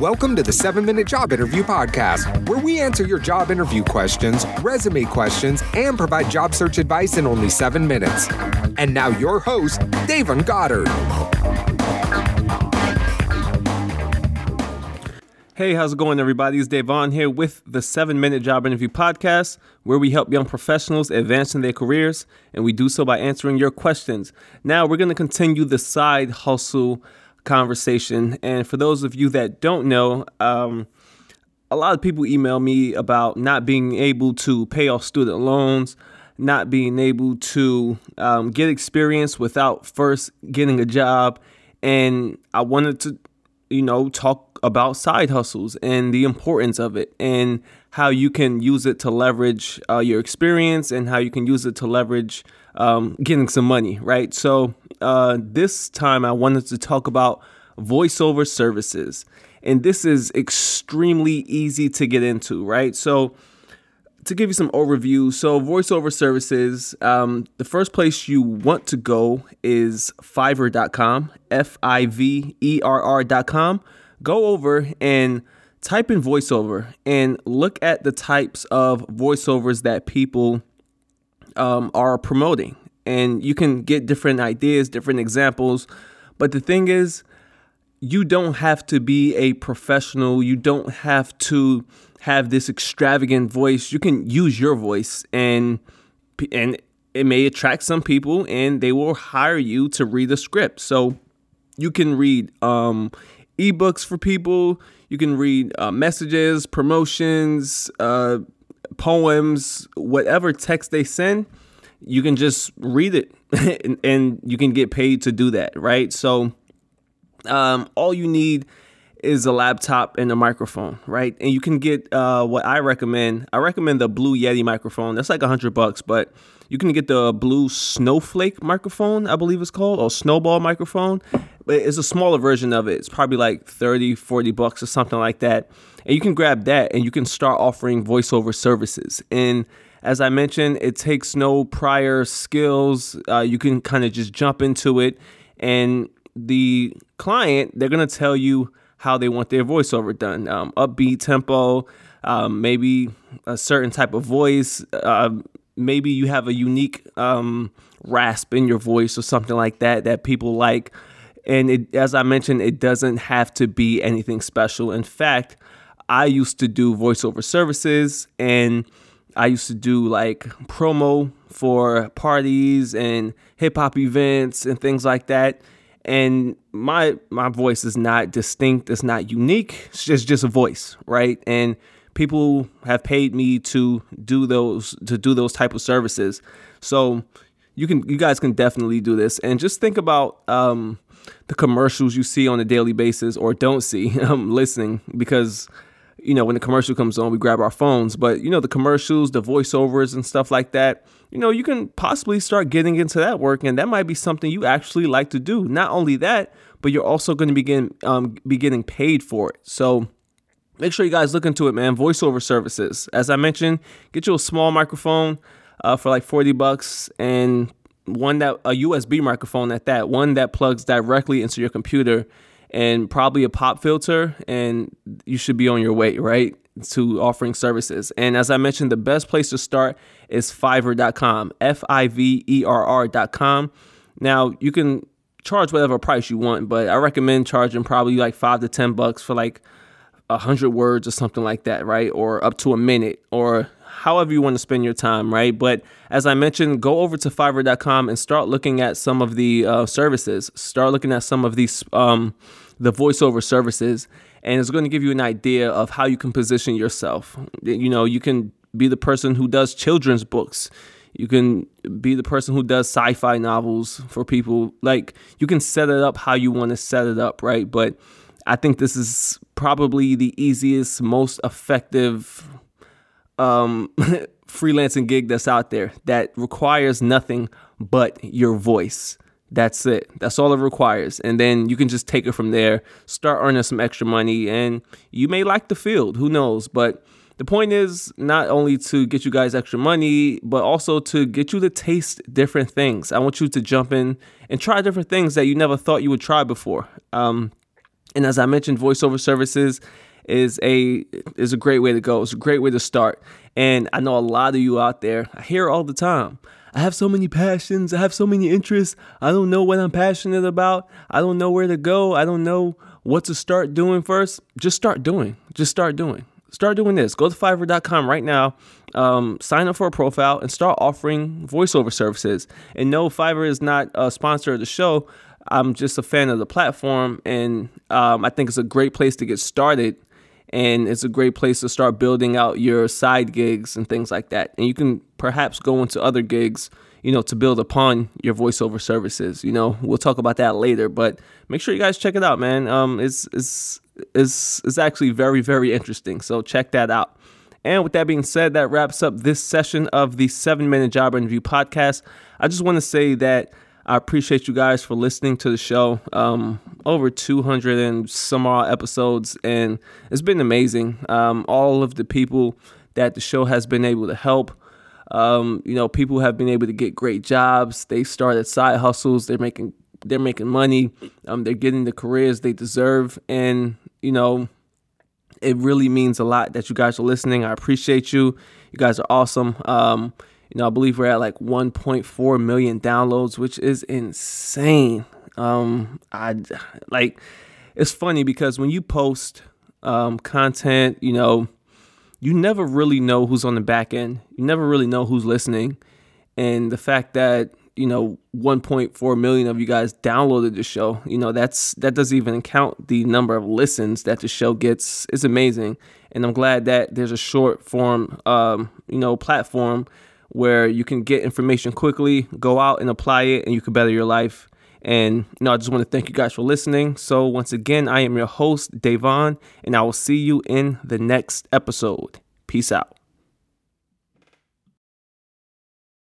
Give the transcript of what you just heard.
Welcome to the 7 Minute Job Interview Podcast, where we answer your job interview questions, resume questions, and provide job search advice in only 7 minutes. And now, your host, Davon Goddard. Hey, how's it going, everybody? It's Davon here with the 7 Minute Job Interview Podcast, where we help young professionals advance in their careers, and we do so by answering your questions. Now, we're going to continue the side hustle conversation. And for those of you that don't know, um, a lot of people email me about not being able to pay off student loans, not being able to um, get experience without first getting a job. And I wanted to, you know, talk about side hustles and the importance of it and how you can use it to leverage uh, your experience and how you can use it to leverage um, getting some money, right? So uh, this time I wanted to talk about voiceover services. And this is extremely easy to get into, right? So, to give you some overview, so voiceover services, um, the first place you want to go is fiverr.com, F I V E R R.com. Go over and type in voiceover and look at the types of voiceovers that people um, are promoting and you can get different ideas, different examples. But the thing is, you don't have to be a professional. You don't have to have this extravagant voice. You can use your voice and and it may attract some people and they will hire you to read a script. So you can read um, ebooks for people. You can read uh, messages, promotions, uh, poems, whatever text they send you can just read it and, and, you can get paid to do that, right? So um, all you need is a laptop and a microphone, right? And you can get uh, what I recommend. I recommend the Blue Yeti microphone. That's like a hundred bucks, but you can get the Blue Snowflake microphone, I believe it's called, or Snowball microphone. It's a smaller version of it. It's probably like 30, 40 bucks or something like that. And you can grab that and you can start offering voiceover services. And as I mentioned, it takes no prior skills. Uh, you can kind of just jump into it, and the client they're gonna tell you how they want their voiceover done. Um, upbeat tempo, um, maybe a certain type of voice. Uh, maybe you have a unique um, rasp in your voice or something like that that people like. And it, as I mentioned, it doesn't have to be anything special. In fact, I used to do voiceover services and I used to do like promo for parties and hip hop events and things like that. And my my voice is not distinct, it's not unique. It's just just a voice, right? And people have paid me to do those to do those type of services. So you can you guys can definitely do this and just think about um, the commercials you see on a daily basis or don't see um, listening because you know, when the commercial comes on, we grab our phones. But, you know, the commercials, the voiceovers and stuff like that, you know, you can possibly start getting into that work. And that might be something you actually like to do. Not only that, but you're also going to begin um, be getting paid for it. So make sure you guys look into it, man. Voiceover services. As I mentioned, get you a small microphone uh, for like 40 bucks and one that a USB microphone at that, one that plugs directly into your computer and probably a pop filter, and you should be on your way, right? To offering services. And as I mentioned, the best place to start is fiverr.com, F I V E R R.com. Now, you can charge whatever price you want, but I recommend charging probably like five to 10 bucks for like a hundred words or something like that, right? Or up to a minute or however you want to spend your time, right? But as I mentioned, go over to fiverr.com and start looking at some of the uh, services. Start looking at some of these um, the voiceover services, and it's going to give you an idea of how you can position yourself. You know, you can be the person who does children's books. You can be the person who does sci-fi novels for people. Like you can set it up how you want to set it up, right? But I think this is probably the easiest, most effective um, freelancing gig that's out there that requires nothing but your voice. That's it. That's all it requires. And then you can just take it from there, start earning some extra money, and you may like the field. Who knows? But the point is not only to get you guys extra money, but also to get you to taste different things. I want you to jump in and try different things that you never thought you would try before. Um, And as I mentioned, voiceover services is a is a great way to go. It's a great way to start. And I know a lot of you out there, I hear all the time. I have so many passions, I have so many interests. I don't know what I'm passionate about. I don't know where to go. I don't know what to start doing first. Just start doing. Just start doing. Start doing this. Go to fiverr.com right now, um, sign up for a profile, and start offering voiceover services. And no, Fiverr is not a sponsor of the show. I'm just a fan of the platform, and um, I think it's a great place to get started and it's a great place to start building out your side gigs and things like that. And you can perhaps go into other gigs, you know, to build upon your voiceover services. You know, we'll talk about that later, but make sure you guys check it out, man. Um, it's it's it's it's actually very very interesting. So check that out. And with that being said, that wraps up this session of the Seven Minute Job Interview Podcast. I just want to say that I appreciate you guys for listening to the show. Um, over 200 and some odd episodes, and it's been amazing. Um, all of the people that the show has been able to help. Um, you know, people have been able to get great jobs. They started side hustles. They're making they're making money. Um, they're getting the careers they deserve, and you know, it really means a lot that you guys are listening. I appreciate you. You guys are awesome. Um, you know, I believe we're at like 1.4 million downloads, which is insane. Um, I like it's funny because when you post um, content, you know, you never really know who's on the back end. You never really know who's listening. And the fact that, you know, 1.4 million of you guys downloaded the show, you know, that's that doesn't even count the number of listens that the show gets. It's amazing. And I'm glad that there's a short form um, you know, platform where you can get information quickly, go out and apply it, and you can better your life. And you know, I just want to thank you guys for listening. So once again, I am your host, Davon, and I will see you in the next episode. Peace out.